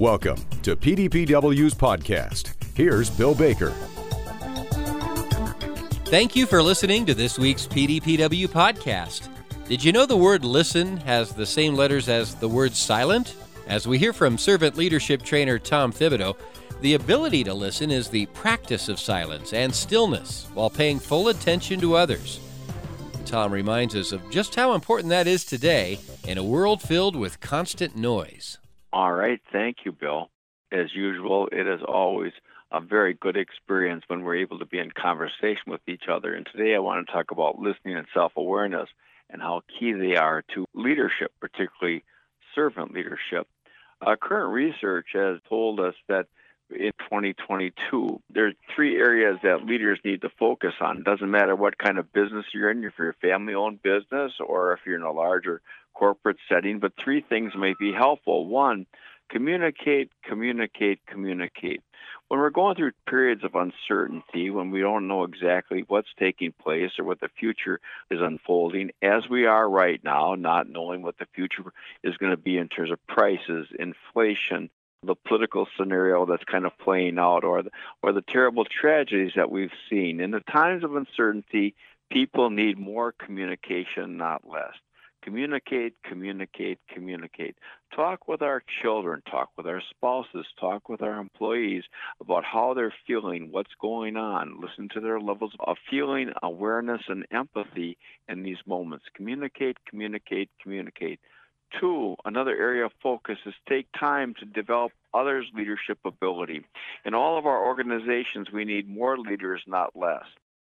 Welcome to PDPW's podcast. Here's Bill Baker. Thank you for listening to this week's PDPW podcast. Did you know the word listen has the same letters as the word silent? As we hear from servant leadership trainer Tom Thibodeau, the ability to listen is the practice of silence and stillness while paying full attention to others. Tom reminds us of just how important that is today in a world filled with constant noise. All right. Thank you, Bill. As usual, it is always a very good experience when we're able to be in conversation with each other. And today I want to talk about listening and self awareness and how key they are to leadership, particularly servant leadership. Uh, current research has told us that in 2022, there are three areas that leaders need to focus on. It doesn't matter what kind of business you're in, if you're a family owned business or if you're in a larger corporate setting, but three things may be helpful. One, communicate, communicate, communicate. When we're going through periods of uncertainty, when we don't know exactly what's taking place or what the future is unfolding, as we are right now, not knowing what the future is going to be in terms of prices, inflation, the political scenario that's kind of playing out or the, or the terrible tragedies that we've seen. In the times of uncertainty, people need more communication, not less. Communicate, communicate, communicate. Talk with our children, talk with our spouses, talk with our employees about how they're feeling, what's going on. Listen to their levels of feeling, awareness, and empathy in these moments. Communicate, communicate, communicate. Two, another area of focus is take time to develop others' leadership ability. In all of our organizations, we need more leaders, not less.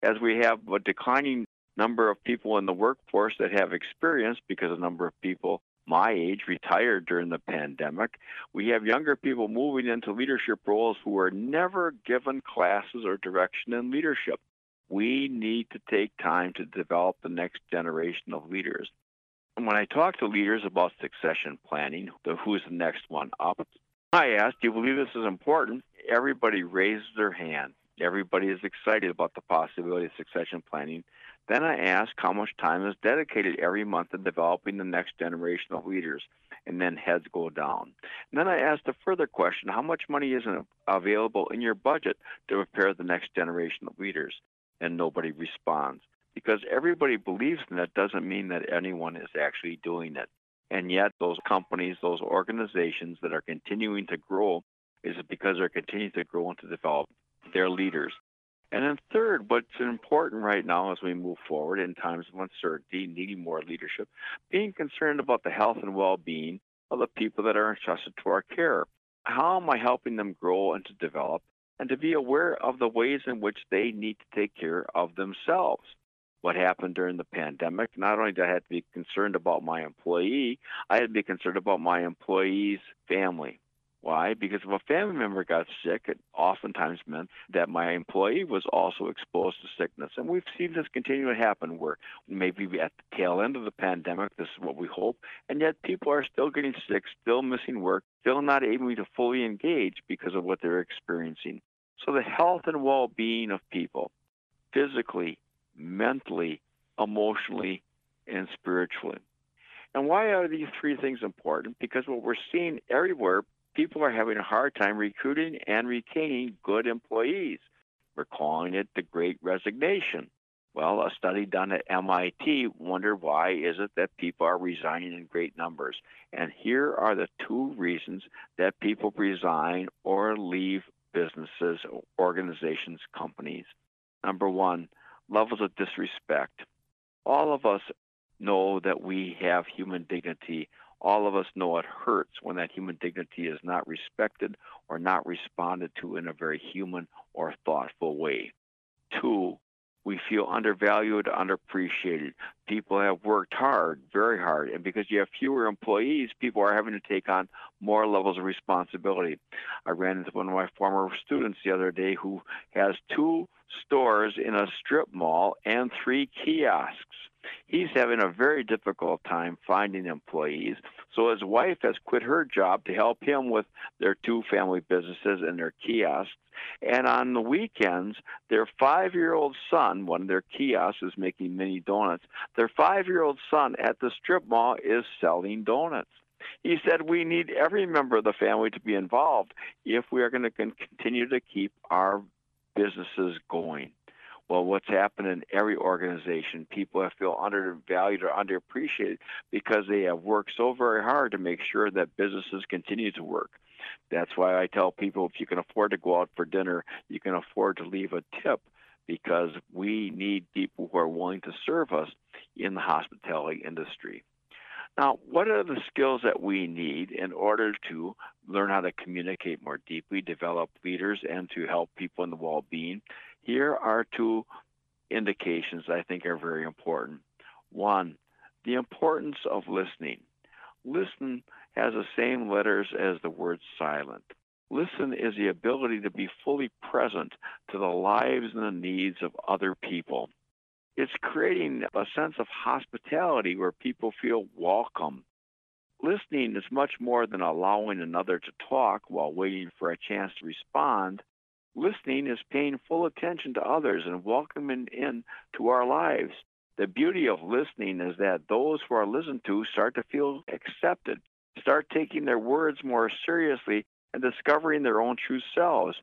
As we have a declining number of people in the workforce that have experience because a number of people my age retired during the pandemic. We have younger people moving into leadership roles who are never given classes or direction in leadership. We need to take time to develop the next generation of leaders. And when I talk to leaders about succession planning, the who's the next one up, I ask, do you believe this is important? Everybody raises their hand. Everybody is excited about the possibility of succession planning. Then I ask how much time is dedicated every month to developing the next generation of leaders, and then heads go down. And then I ask the further question how much money is available in your budget to prepare the next generation of leaders? And nobody responds because everybody believes in it doesn't mean that anyone is actually doing it. And yet, those companies, those organizations that are continuing to grow, is it because they're continuing to grow and to develop their leaders. And then, third, what's important right now as we move forward in times of uncertainty, needing more leadership, being concerned about the health and well being of the people that are entrusted to our care. How am I helping them grow and to develop, and to be aware of the ways in which they need to take care of themselves? what happened during the pandemic. Not only did I have to be concerned about my employee, I had to be concerned about my employee's family. Why? Because if a family member got sick, it oftentimes meant that my employee was also exposed to sickness. And we've seen this continue to happen where maybe at the tail end of the pandemic, this is what we hope, and yet people are still getting sick, still missing work, still not able to fully engage because of what they're experiencing. So the health and well being of people, physically, mentally, emotionally, and spiritually. And why are these three things important? Because what we're seeing everywhere, people are having a hard time recruiting and retaining good employees. We're calling it the Great Resignation. Well, a study done at MIT wondered why is it that people are resigning in great numbers. And here are the two reasons that people resign or leave businesses, organizations, companies. Number one, levels of disrespect. All of us know that we have human dignity. All of us know it hurts when that human dignity is not respected or not responded to in a very human or thoughtful way. Two, we feel undervalued, underappreciated. People have worked hard, very hard, and because you have fewer employees, people are having to take on more levels of responsibility. I ran into one of my former students the other day who has two stores in a strip mall and three kiosks. He's having a very difficult time finding employees. So his wife has quit her job to help him with their two family businesses and their kiosks. And on the weekends, their five year old son, one of their kiosks is making mini donuts. Their five year old son at the strip mall is selling donuts. He said we need every member of the family to be involved if we are going to continue to keep our businesses going. Well, what's happened in every organization, people feel undervalued or underappreciated because they have worked so very hard to make sure that businesses continue to work. That's why I tell people if you can afford to go out for dinner, you can afford to leave a tip because we need people who are willing to serve us in the hospitality industry. Now, what are the skills that we need in order to learn how to communicate more deeply, develop leaders, and to help people in the well being? Here are two indications I think are very important. One, the importance of listening. Listen has the same letters as the word silent. Listen is the ability to be fully present to the lives and the needs of other people. It's creating a sense of hospitality where people feel welcome. Listening is much more than allowing another to talk while waiting for a chance to respond. Listening is paying full attention to others and welcoming in to our lives. The beauty of listening is that those who are listened to start to feel accepted, start taking their words more seriously, and discovering their own true selves.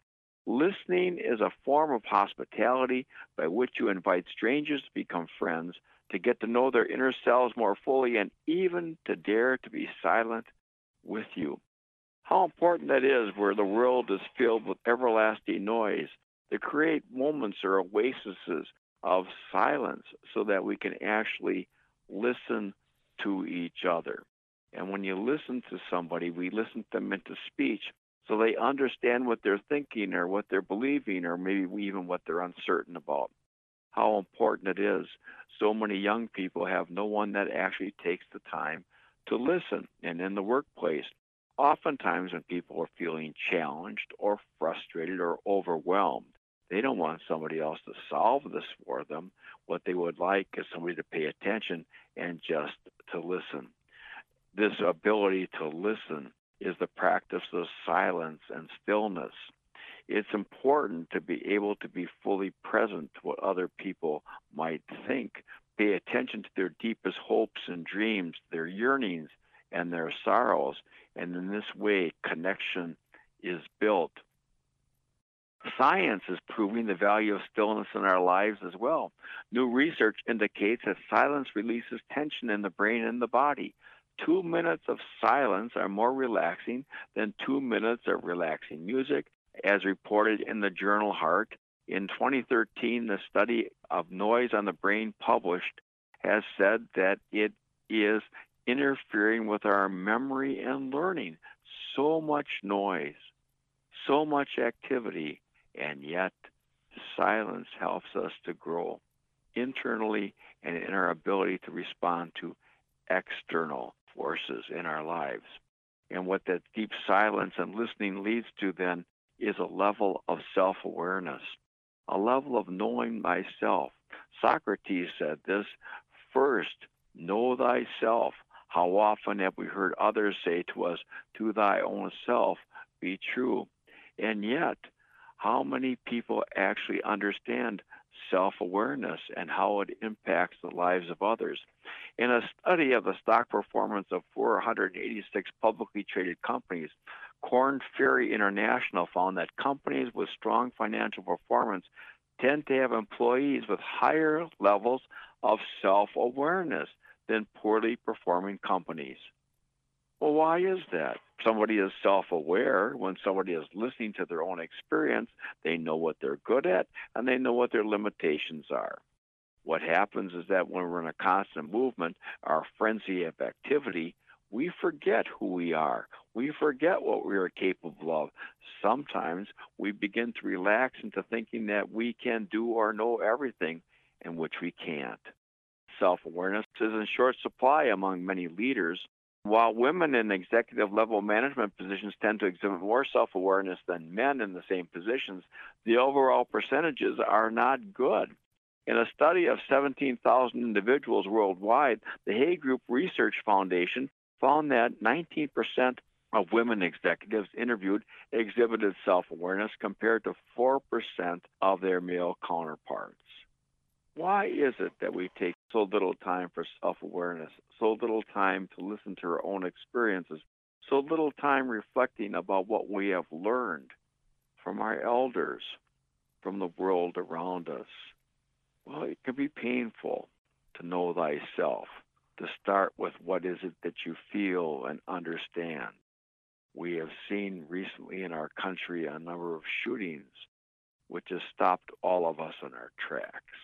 Listening is a form of hospitality by which you invite strangers to become friends, to get to know their inner selves more fully, and even to dare to be silent with you. How important that is where the world is filled with everlasting noise, to create moments or oases of silence so that we can actually listen to each other. And when you listen to somebody, we listen to them into speech so they understand what they're thinking or what they're believing or maybe even what they're uncertain about. How important it is. So many young people have no one that actually takes the time to listen. And in the workplace, oftentimes when people are feeling challenged or frustrated or overwhelmed, they don't want somebody else to solve this for them. What they would like is somebody to pay attention and just to listen. This ability to listen is the practice of silence and stillness. It's important to be able to be fully present to what other people might think, pay attention to their deepest hopes and dreams, their yearnings and their sorrows, and in this way, connection is built. Science is proving the value of stillness in our lives as well. New research indicates that silence releases tension in the brain and the body, two minutes of silence are more relaxing than two minutes of relaxing music, as reported in the journal Heart. In 2013, the study of noise on the brain published has said that it is interfering with our memory and learning. So much noise, so much activity, and yet silence helps us to grow internally and in our ability to respond to external forces in our lives. And what that deep silence and listening leads to then is a level of self awareness, a level of knowing myself. Socrates said this first, know thyself. How often have we heard others say to us, to thy own self be true? And yet, how many people actually understand self awareness and how it impacts the lives of others? In a study of the stock performance of 486 publicly traded companies, Korn Ferry International found that companies with strong financial performance tend to have employees with higher levels of self awareness than poorly performing companies. Well, why is that? Somebody is self aware. When somebody is listening to their own experience, they know what they're good at and they know what their limitations are. What happens is that when we're in a constant movement, our frenzy of activity, we forget who we are. We forget what we are capable of. Sometimes we begin to relax into thinking that we can do or know everything, in which we can't. Self awareness is in short supply among many leaders. While women in executive level management positions tend to exhibit more self awareness than men in the same positions, the overall percentages are not good. In a study of 17,000 individuals worldwide, the Hay Group Research Foundation found that 19% of women executives interviewed exhibited self awareness compared to 4% of their male counterparts. Why is it that we take so little time for self awareness, so little time to listen to our own experiences, so little time reflecting about what we have learned from our elders, from the world around us? Well, it can be painful to know thyself, to start with what is it that you feel and understand. We have seen recently in our country a number of shootings, which has stopped all of us in our tracks.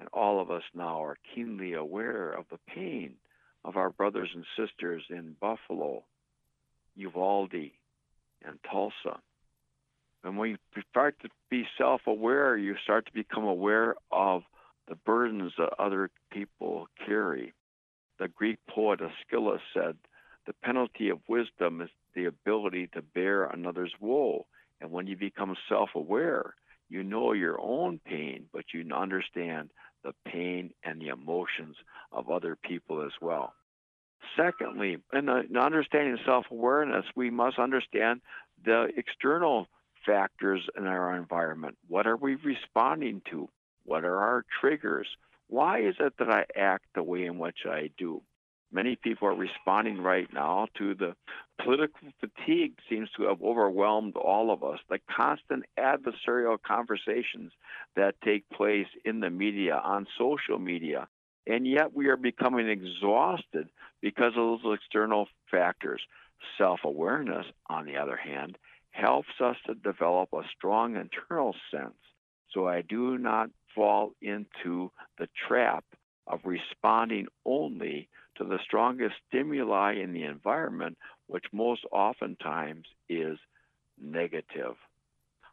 And all of us now are keenly aware of the pain of our brothers and sisters in Buffalo, Uvalde, and Tulsa. And when you start to be self aware, you start to become aware of the burdens that other people carry. The Greek poet Aeschylus said, The penalty of wisdom is the ability to bear another's woe. And when you become self aware, you know your own pain, but you understand the pain and the emotions of other people as well. Secondly, in, in understanding self awareness, we must understand the external factors in our environment. What are we responding to? What are our triggers? Why is it that I act the way in which I do? Many people are responding right now to the political fatigue seems to have overwhelmed all of us. The constant adversarial conversations that take place in the media, on social media, and yet we are becoming exhausted because of those external factors. Self awareness, on the other hand, helps us to develop a strong internal sense so I do not fall into the trap of responding only to the strongest stimuli in the environment, which most oftentimes is negative.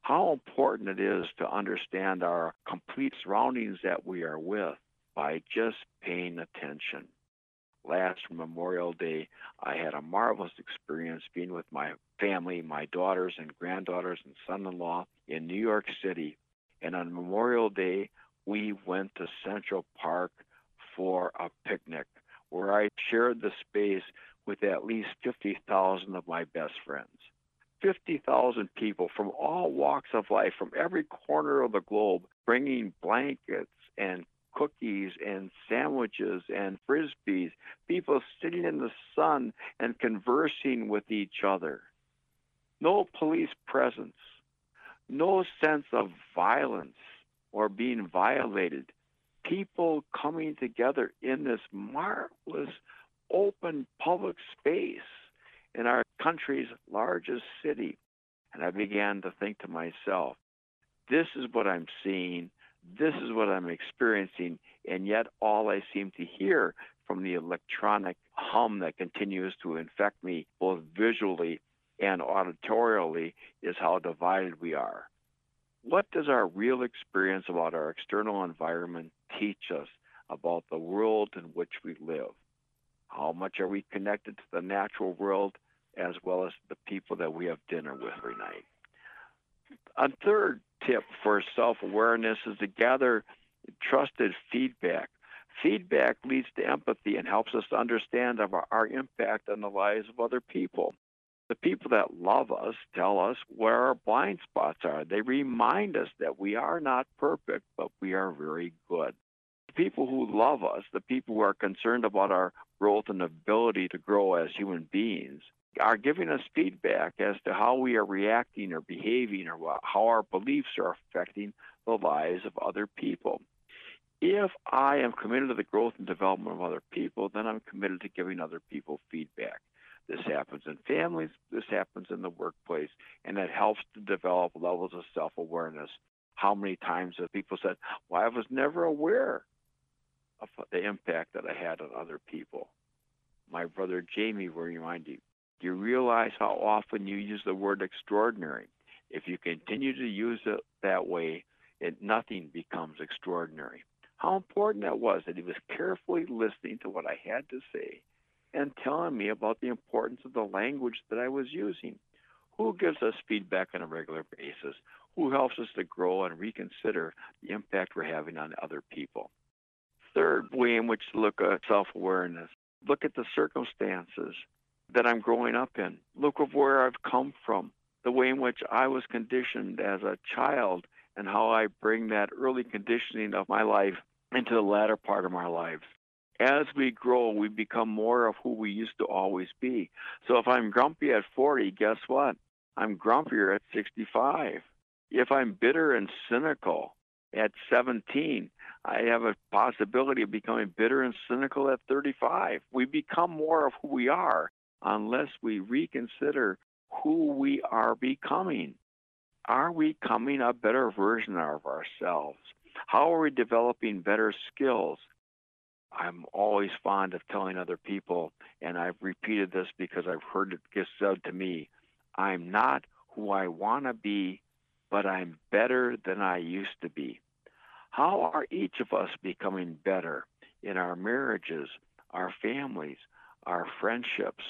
How important it is to understand our complete surroundings that we are with by just paying attention. Last Memorial Day, I had a marvelous experience being with my family, my daughters and granddaughters and son in law in New York City. And on Memorial Day, we went to Central Park for a picnic where I shared the space with at least 50,000 of my best friends. 50,000 people from all walks of life, from every corner of the globe, bringing blankets and cookies and sandwiches and frisbees, people sitting in the sun and conversing with each other. No police presence, no sense of violence or being violated people coming together in this marvelous open public space in our country's largest city. And I began to think to myself, this is what I'm seeing, this is what I'm experiencing, and yet all I seem to hear from the electronic hum that continues to infect me both visually and auditorially is how divided we are. What does our real experience about our external environment teach us about the world in which we live? How much are we connected to the natural world as well as the people that we have dinner with every night? A third tip for self awareness is to gather trusted feedback. Feedback leads to empathy and helps us understand our, our impact on the lives of other people. The people that love us tell us where our blind spots are. They remind us that we are not perfect, but we are very good. People who love us, the people who are concerned about our growth and ability to grow as human beings, are giving us feedback as to how we are reacting or behaving or how our beliefs are affecting the lives of other people. If I am committed to the growth and development of other people, then I'm committed to giving other people feedback. This happens in families, this happens in the workplace, and it helps to develop levels of self awareness. How many times have people said, Well, I was never aware of the impact that I had on other people? My brother Jamie will remind you do you realize how often you use the word extraordinary? If you continue to use it that way, it, nothing becomes extraordinary. How important that was that he was carefully listening to what I had to say and telling me about the importance of the language that I was using. Who gives us feedback on a regular basis? Who helps us to grow and reconsider the impact we're having on other people? Third way in which to look uh, at self awareness look at the circumstances that I'm growing up in. Look at where I've come from, the way in which I was conditioned as a child, and how I bring that early conditioning of my life into the latter part of our lives. As we grow, we become more of who we used to always be. So if I'm grumpy at 40, guess what? I'm grumpier at 65. If I'm bitter and cynical at 17, I have a possibility of becoming bitter and cynical at 35. We become more of who we are unless we reconsider who we are becoming. Are we becoming a better version of ourselves? How are we developing better skills? I'm always fond of telling other people, and I've repeated this because I've heard it get said to me I'm not who I want to be, but I'm better than I used to be. How are each of us becoming better in our marriages, our families, our friendships?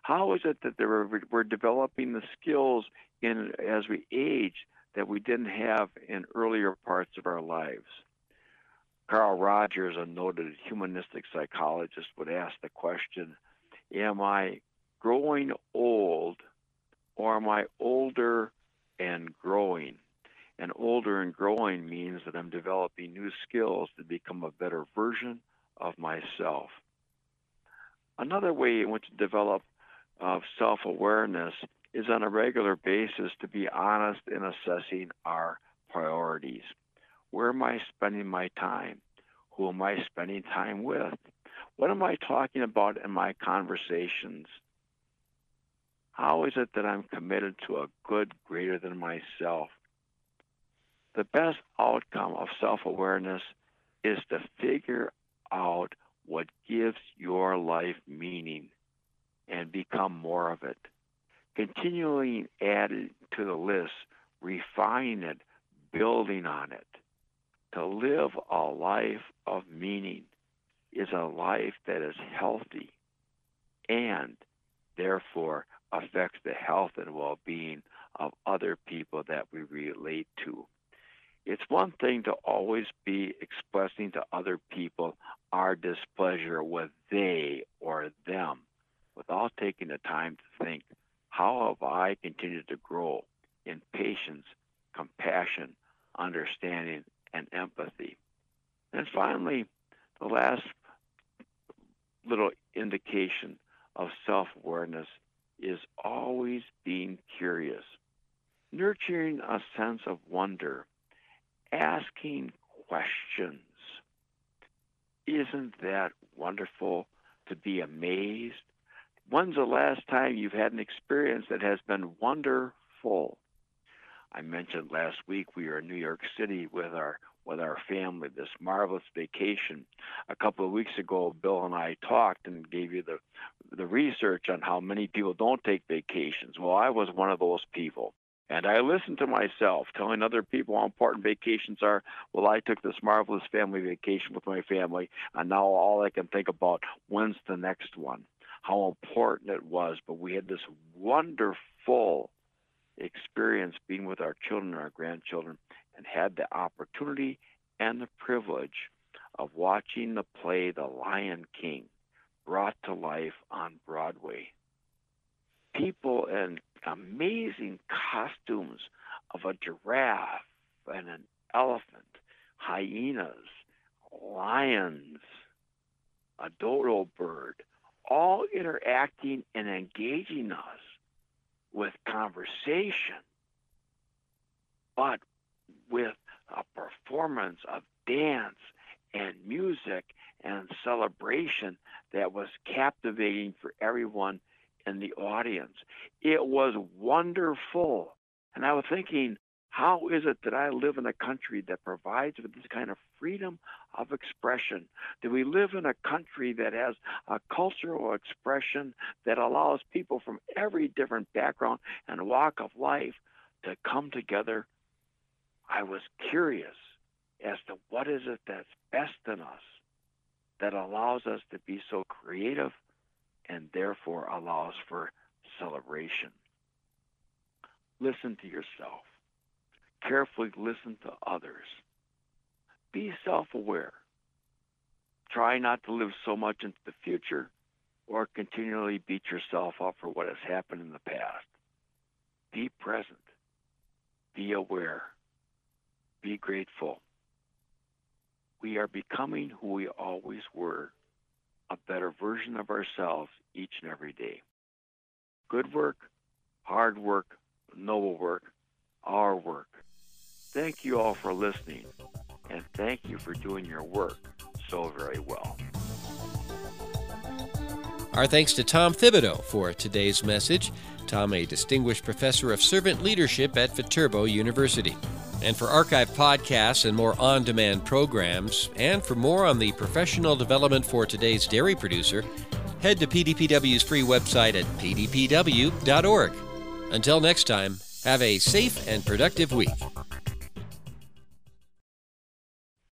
How is it that we're, we're developing the skills in as we age that we didn't have in earlier parts of our lives? Carl Rogers, a noted humanistic psychologist, would ask the question Am I growing old or am I older and growing? And older and growing means that I'm developing new skills to become a better version of myself. Another way in which to develop uh, self awareness is on a regular basis to be honest in assessing our priorities. Where am I spending my time? Who am I spending time with? What am I talking about in my conversations? How is it that I'm committed to a good greater than myself? The best outcome of self awareness is to figure out what gives your life meaning and become more of it. Continually adding to the list, refine it, building on it. To live a life of meaning is a life that is healthy and therefore affects the health and well being of other people that we relate to. It's one thing to always be expressing to other people our displeasure with they or them without taking the time to think, how have I continued to grow in patience, compassion, understanding, and empathy? And finally, the last little indication of self awareness is always being curious, nurturing a sense of wonder asking questions. Isn't that wonderful to be amazed? When's the last time you've had an experience that has been wonderful? I mentioned last week we were in New York City with our with our family this marvelous vacation. A couple of weeks ago, Bill and I talked and gave you the the research on how many people don't take vacations. Well, I was one of those people. And I listened to myself telling other people how important vacations are. Well, I took this marvelous family vacation with my family, and now all I can think about when's the next one, how important it was. But we had this wonderful experience being with our children and our grandchildren, and had the opportunity and the privilege of watching the play The Lion King brought to life on Broadway. People and amazing costumes of a giraffe and an elephant, hyenas, lions, a dodo bird, all interacting and engaging us with conversation, but with a performance of dance and music and celebration that was captivating for everyone in the audience. It was wonderful. And I was thinking, how is it that I live in a country that provides with this kind of freedom of expression? Do we live in a country that has a cultural expression that allows people from every different background and walk of life to come together? I was curious as to what is it that's best in us that allows us to be so creative and therefore allows for celebration. Listen to yourself. Carefully listen to others. Be self aware. Try not to live so much into the future or continually beat yourself up for what has happened in the past. Be present. Be aware. Be grateful. we are becoming who we always were, a better version of ourselves each and every day. Good work, hard work, noble work, our work. Thank you all for listening, and thank you for doing your work so very well. Our thanks to Tom Thibodeau for today's message. Tom, a distinguished professor of servant leadership at Viterbo University. And for archived podcasts and more on demand programs, and for more on the professional development for today's dairy producer, head to PDPW's free website at pdpw.org. Until next time, have a safe and productive week.